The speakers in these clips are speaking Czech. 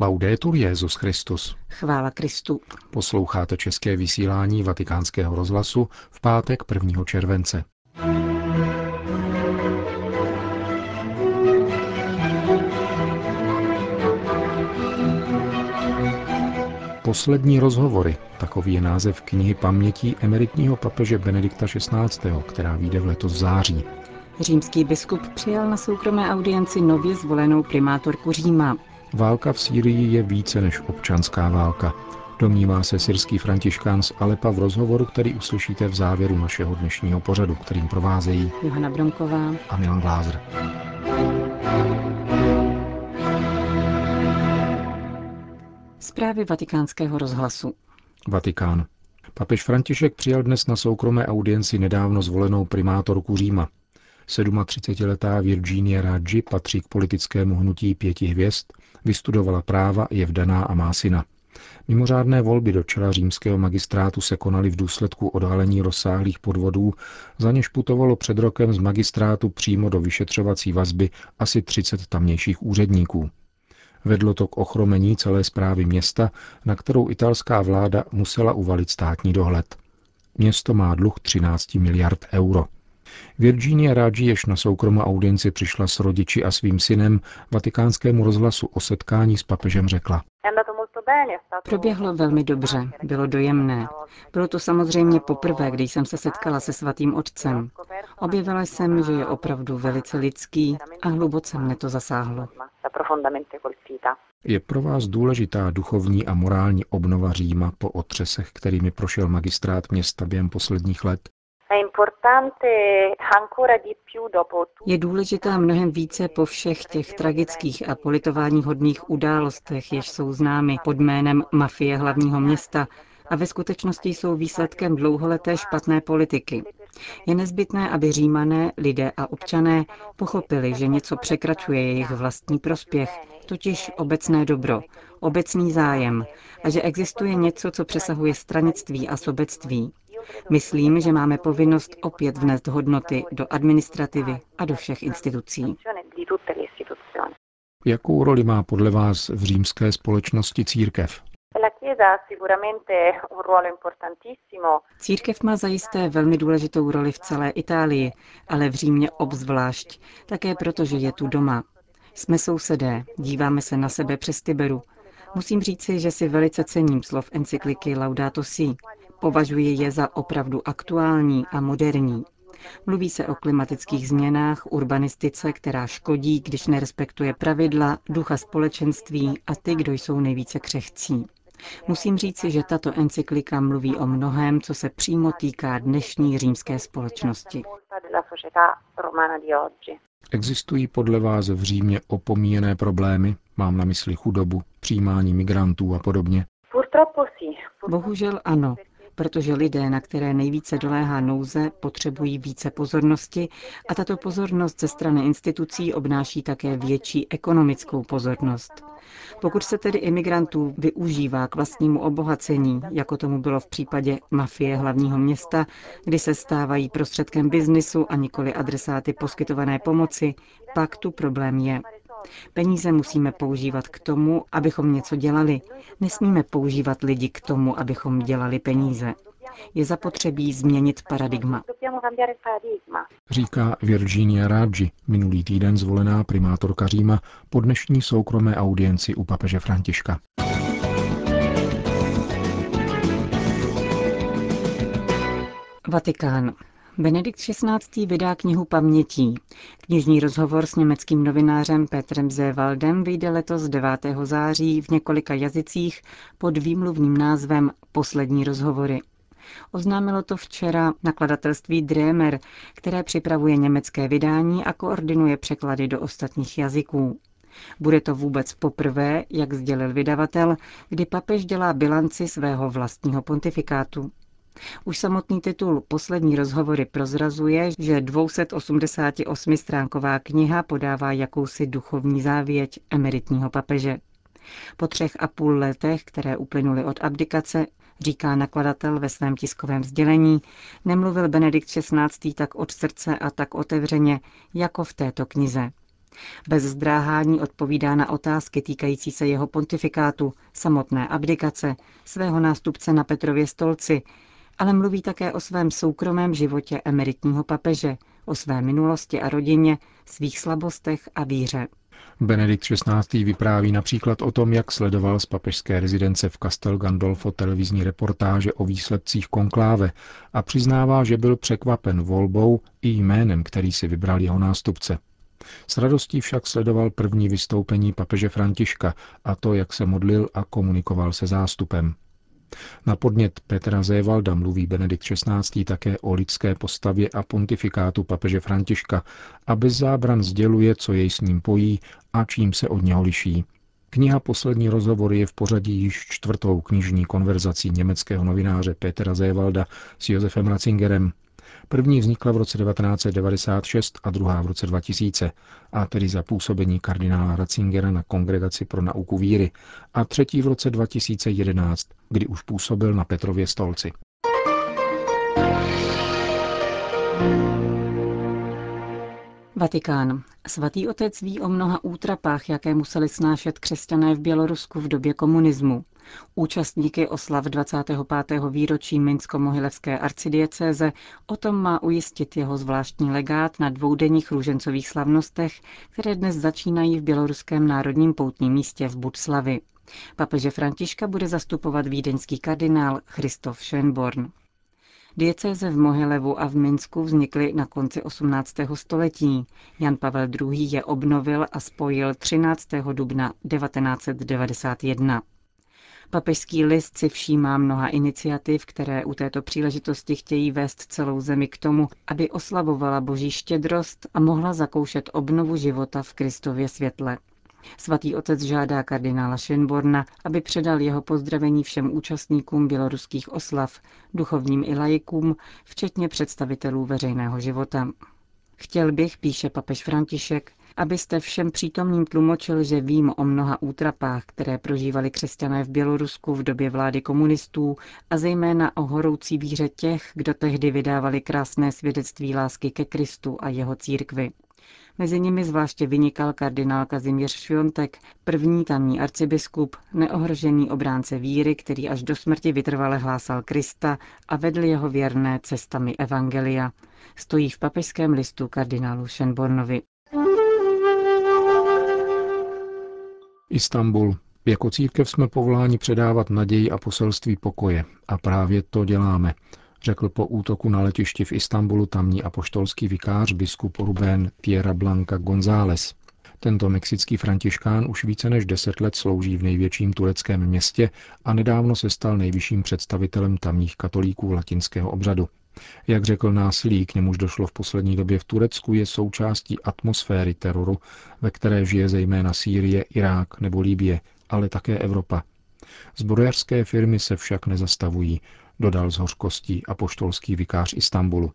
Laudetur Jezus Christus. Chvála Kristu. Posloucháte české vysílání Vatikánského rozhlasu v pátek 1. července. Poslední rozhovory, takový je název knihy pamětí emeritního papeže Benedikta XVI., která vyjde v letos září. Římský biskup přijal na soukromé audienci nově zvolenou primátorku Říma. Válka v Sýrii je více než občanská válka. Domnívá se syrský františkán z Alepa v rozhovoru, který uslyšíte v závěru našeho dnešního pořadu, kterým provázejí Johana Bromková a Milan Glázer. Zprávy vatikánského rozhlasu. Vatikán. Papež František přijal dnes na soukromé audienci nedávno zvolenou primátorku Říma. 37-letá Virginia Raggi patří k politickému hnutí pěti hvězd, vystudovala práva, je vdaná a má syna. Mimořádné volby do čela římského magistrátu se konaly v důsledku odhalení rozsáhlých podvodů, za něž putovalo před rokem z magistrátu přímo do vyšetřovací vazby asi 30 tamnějších úředníků. Vedlo to k ochromení celé zprávy města, na kterou italská vláda musela uvalit státní dohled. Město má dluh 13 miliard euro. Virginia Raggi, jež na soukromou audienci přišla s rodiči a svým synem, vatikánskému rozhlasu o setkání s papežem řekla. Proběhlo velmi dobře, bylo dojemné. Bylo to samozřejmě poprvé, když jsem se setkala se svatým otcem. Objevila jsem, že je opravdu velice lidský a hluboce mne to zasáhlo. Je pro vás důležitá duchovní a morální obnova Říma po otřesech, kterými prošel magistrát města během posledních let? Je důležitá mnohem více po všech těch tragických a politováníhodných událostech, jež jsou známy pod jménem mafie hlavního města a ve skutečnosti jsou výsledkem dlouholeté špatné politiky. Je nezbytné, aby římané, lidé a občané pochopili, že něco překračuje jejich vlastní prospěch, totiž obecné dobro, obecný zájem, a že existuje něco, co přesahuje stranictví a sobectví. Myslím, že máme povinnost opět vnést hodnoty do administrativy a do všech institucí. Jakou roli má podle vás v římské společnosti církev? Církev má zajisté velmi důležitou roli v celé Itálii, ale v Římě obzvlášť, také proto, že je tu doma. Jsme sousedé, díváme se na sebe přes Tiberu. Musím říci, že si velice cením slov encykliky Laudato Si. Považuji je za opravdu aktuální a moderní. Mluví se o klimatických změnách, urbanistice, která škodí, když nerespektuje pravidla, ducha společenství a ty, kdo jsou nejvíce křehcí. Musím říci, že tato encyklika mluví o mnohém, co se přímo týká dnešní římské společnosti. Existují podle vás v Římě opomíjené problémy? Mám na mysli chudobu, přijímání migrantů a podobně. Bohužel ano protože lidé, na které nejvíce doléhá nouze, potřebují více pozornosti a tato pozornost ze strany institucí obnáší také větší ekonomickou pozornost. Pokud se tedy imigrantů využívá k vlastnímu obohacení, jako tomu bylo v případě mafie hlavního města, kdy se stávají prostředkem biznisu a nikoli adresáty poskytované pomoci, pak tu problém je. Peníze musíme používat k tomu, abychom něco dělali. Nesmíme používat lidi k tomu, abychom dělali peníze. Je zapotřebí změnit paradigma. Říká Virginia Raggi, minulý týden zvolená primátorka Říma po dnešní soukromé audienci u papeže Františka. Vatikán. Benedikt XVI. vydá knihu pamětí. Knižní rozhovor s německým novinářem Petrem Zewaldem vyjde letos 9. září v několika jazycích pod výmluvným názvem Poslední rozhovory. Oznámilo to včera nakladatelství Dremer, které připravuje německé vydání a koordinuje překlady do ostatních jazyků. Bude to vůbec poprvé, jak sdělil vydavatel, kdy papež dělá bilanci svého vlastního pontifikátu. Už samotný titul Poslední rozhovory prozrazuje, že 288-stránková kniha podává jakousi duchovní závěť emeritního papeže. Po třech a půl letech, které uplynuly od abdikace, říká nakladatel ve svém tiskovém sdělení, nemluvil Benedikt XVI. tak od srdce a tak otevřeně, jako v této knize. Bez zdráhání odpovídá na otázky týkající se jeho pontifikátu, samotné abdikace, svého nástupce na Petrově stolci, ale mluví také o svém soukromém životě emeritního papeže, o své minulosti a rodině, svých slabostech a víře. Benedikt XVI. vypráví například o tom, jak sledoval z papežské rezidence v Castel Gandolfo televizní reportáže o výsledcích konkláve a přiznává, že byl překvapen volbou i jménem, který si vybral jeho nástupce. S radostí však sledoval první vystoupení papeže Františka a to, jak se modlil a komunikoval se zástupem. Na podnět Petra Zévalda mluví Benedikt XVI. také o lidské postavě a pontifikátu papeže Františka a bez zábran sděluje, co jej s ním pojí a čím se od něho liší. Kniha Poslední rozhovor je v pořadí již čtvrtou knižní konverzací německého novináře Petra Zévalda s Josefem Ratzingerem. První vznikla v roce 1996 a druhá v roce 2000, a tedy za působení kardinála Ratzingera na Kongregaci pro nauku víry, a třetí v roce 2011, kdy už působil na Petrově stolci. Vatikán. Svatý otec ví o mnoha útrapách, jaké museli snášet křesťané v Bělorusku v době komunismu. Účastníky oslav 25. výročí Minsko-Mohilevské arcidiecéze o tom má ujistit jeho zvláštní legát na dvoudenních růžencových slavnostech, které dnes začínají v Běloruském národním poutním místě v Budslavi. Papeže Františka bude zastupovat vídeňský kardinál Christoph Schönborn. Diecéze v Mohilevu a v Minsku vznikly na konci 18. století. Jan Pavel II. je obnovil a spojil 13. dubna 1991. Papežský list si všímá mnoha iniciativ, které u této příležitosti chtějí vést celou zemi k tomu, aby oslavovala boží štědrost a mohla zakoušet obnovu života v Kristově světle. Svatý otec žádá kardinála Schönborna, aby předal jeho pozdravení všem účastníkům běloruských oslav, duchovním i lajikům, včetně představitelů veřejného života. Chtěl bych, píše papež František, abyste všem přítomným tlumočil, že vím o mnoha útrapách, které prožívali křesťané v Bělorusku v době vlády komunistů a zejména o horoucí víře těch, kdo tehdy vydávali krásné svědectví lásky ke Kristu a jeho církvi. Mezi nimi zvláště vynikal kardinál Kazimíř Šviontek, první tamní arcibiskup, neohrožený obránce víry, který až do smrti vytrvale hlásal Krista a vedl jeho věrné cestami Evangelia. Stojí v papežském listu kardinálu Šenbornovi. Istanbul. Jako církev jsme povoláni předávat naději a poselství pokoje. A právě to děláme, řekl po útoku na letišti v Istanbulu tamní apoštolský vikář biskup Ruben Piera Blanca González. Tento mexický františkán už více než deset let slouží v největším tureckém městě a nedávno se stal nejvyšším představitelem tamních katolíků latinského obřadu. Jak řekl násilí, k němuž došlo v poslední době v Turecku, je součástí atmosféry teroru, ve které žije zejména Sýrie, Irák nebo Libie, ale také Evropa. Zbrojařské firmy se však nezastavují, dodal z hořkostí apoštolský vikář Istanbulu.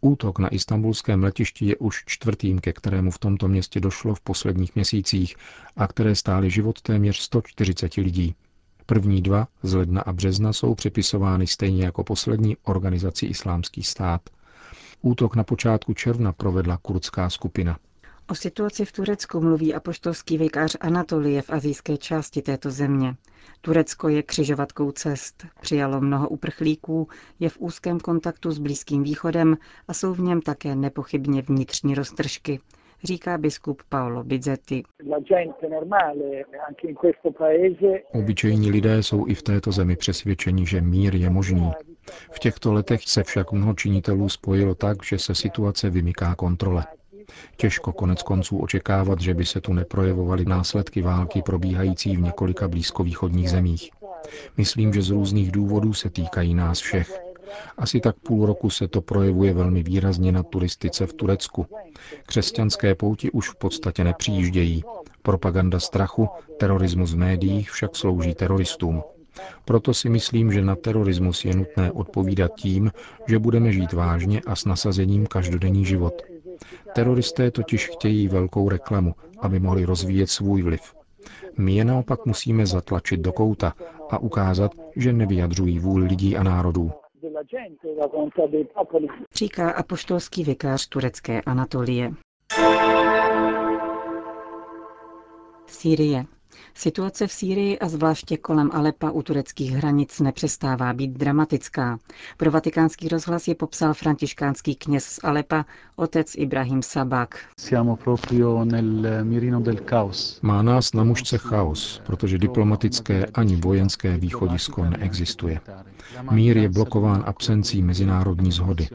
Útok na istambulském letišti je už čtvrtým, ke kterému v tomto městě došlo v posledních měsících a které stály život téměř 140 lidí. První dva z ledna a března jsou připisovány stejně jako poslední organizaci Islámský stát. Útok na počátku června provedla kurdská skupina. O situaci v Turecku mluví apoštolský vikář Anatolie v azijské části této země. Turecko je křižovatkou cest, přijalo mnoho uprchlíků, je v úzkém kontaktu s Blízkým východem a jsou v něm také nepochybně vnitřní roztržky říká biskup Paolo Bizzetti. Obyčejní lidé jsou i v této zemi přesvědčeni, že mír je možný. V těchto letech se však mnoho činitelů spojilo tak, že se situace vymyká kontrole. Těžko konec konců očekávat, že by se tu neprojevovaly následky války probíhající v několika blízkovýchodních zemích. Myslím, že z různých důvodů se týkají nás všech. Asi tak půl roku se to projevuje velmi výrazně na turistice v Turecku. Křesťanské pouti už v podstatě nepřijíždějí. Propaganda strachu, terorismus v médiích však slouží teroristům. Proto si myslím, že na terorismus je nutné odpovídat tím, že budeme žít vážně a s nasazením každodenní život. Teroristé totiž chtějí velkou reklamu, aby mohli rozvíjet svůj vliv. My je naopak musíme zatlačit do kouta a ukázat, že nevyjadřují vůli lidí a národů. Říká apoštolský vikář turecké Anatolie. Sýrie. Situace v Sýrii a zvláště kolem Alepa u tureckých hranic nepřestává být dramatická. Pro vatikánský rozhlas je popsal františkánský kněz z Alepa, otec Ibrahim Sabak. Má nás na mužce chaos, protože diplomatické ani vojenské východisko neexistuje. Mír je blokován absencí mezinárodní zhody.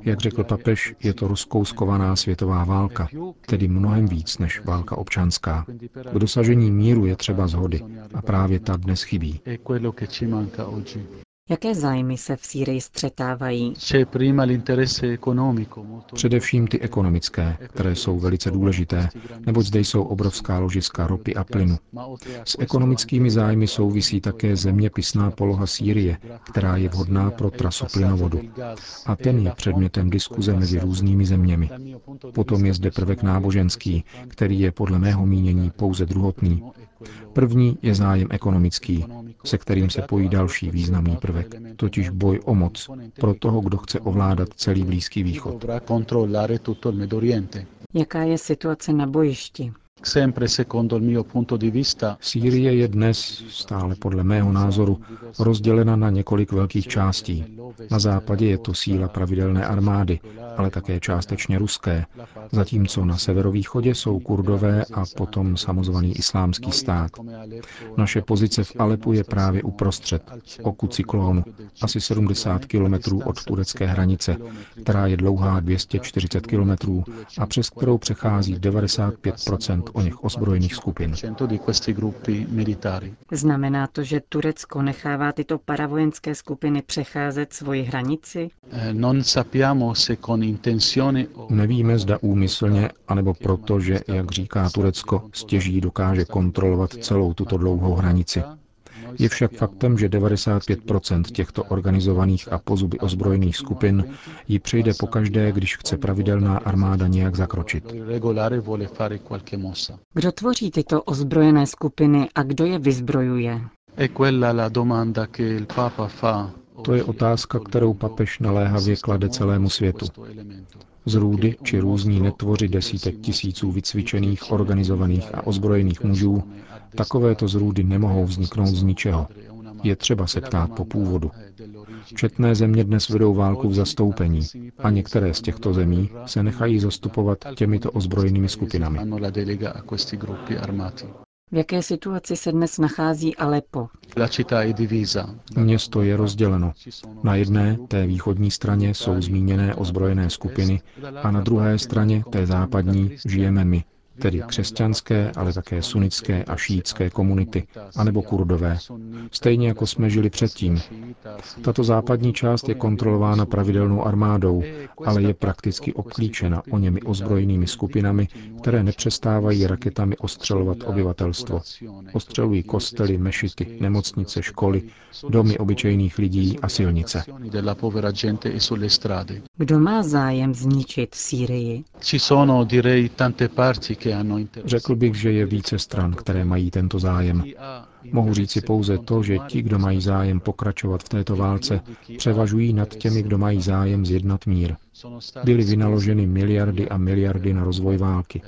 Jak řekl papež, je to ruskou skovaná světová válka, tedy mnohem víc než válka občanská. K dosažení míru je třeba zhody a právě ta dnes chybí. Jaké zájmy se v Sýrii střetávají? Především ty ekonomické, které jsou velice důležité, neboť zde jsou obrovská ložiska ropy a plynu. S ekonomickými zájmy souvisí také zeměpisná poloha Sýrie, která je vhodná pro trasu plynovodu. A ten je předmětem diskuze mezi různými zeměmi. Potom je zde prvek náboženský, který je podle mého mínění pouze druhotný. První je zájem ekonomický, se kterým se pojí další významný prvek, totiž boj o moc pro toho, kdo chce ovládat celý Blízký východ. Jaká je situace na bojišti? Sýrie je dnes, stále podle mého názoru, rozdělena na několik velkých částí. Na západě je to síla pravidelné armády, ale také částečně ruské, zatímco na severovýchodě jsou kurdové a potom samozvaný islámský stát. Naše pozice v Alepu je právě uprostřed, oku cyklónu, asi 70 kilometrů od turecké hranice, která je dlouhá 240 kilometrů a přes kterou přechází 95 o něch ozbrojených skupin. Znamená to, že Turecko nechává tyto paravojenské skupiny přecházet svoji hranici? Eh, Nevíme, zda úmyslně, anebo proto, že, jak říká Turecko, stěží dokáže kontrolovat celou tuto dlouhou hranici. Je však faktem, že 95% těchto organizovaných a pozuby ozbrojených skupin ji přejde pokaždé, když chce pravidelná armáda nějak zakročit. Kdo tvoří tyto ozbrojené skupiny a kdo je vyzbrojuje? To je otázka, kterou papež naléhavě klade celému světu. Zrůdy či různí netvoři desítek tisíců vycvičených, organizovaných a ozbrojených mužů, takovéto zrůdy nemohou vzniknout z ničeho. Je třeba se ptát po původu. Četné země dnes vedou válku v zastoupení a některé z těchto zemí se nechají zastupovat těmito ozbrojenými skupinami. V jaké situaci se dnes nachází Alepo? Město je rozděleno. Na jedné, té východní straně, jsou zmíněné ozbrojené skupiny a na druhé straně, té západní, žijeme my, tedy křesťanské, ale také sunnické a šítské komunity, anebo kurdové, stejně jako jsme žili předtím. Tato západní část je kontrolována pravidelnou armádou, ale je prakticky obklíčena o němi ozbrojenými skupinami, které nepřestávají raketami ostřelovat obyvatelstvo. Ostřelují kostely, mešity, nemocnice, školy, domy obyčejných lidí a silnice. Kdo má zájem zničit Sýrii? Řekl bych, že je více stran, které mají tento zájem. Mohu říci pouze to, že ti, kdo mají zájem pokračovat v této válce, převažují nad těmi, kdo mají zájem zjednat mír. Byly vynaloženy miliardy a miliardy na rozvoj války.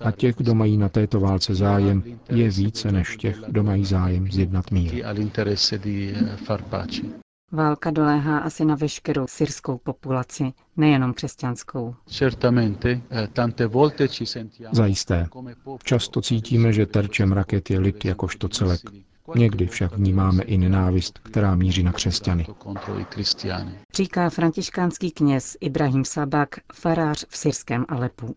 A těch, kdo mají na této válce zájem, je více než těch, kdo mají zájem zjednat mír. Válka doléhá asi na veškerou syrskou populaci, nejenom křesťanskou. Eh, Zajisté. Často cítíme, že terčem raket je lid jakožto celek. Někdy však vnímáme i nenávist, která míří na křesťany. Říká františkánský kněz Ibrahim Sabak, farář v syrském Alepu.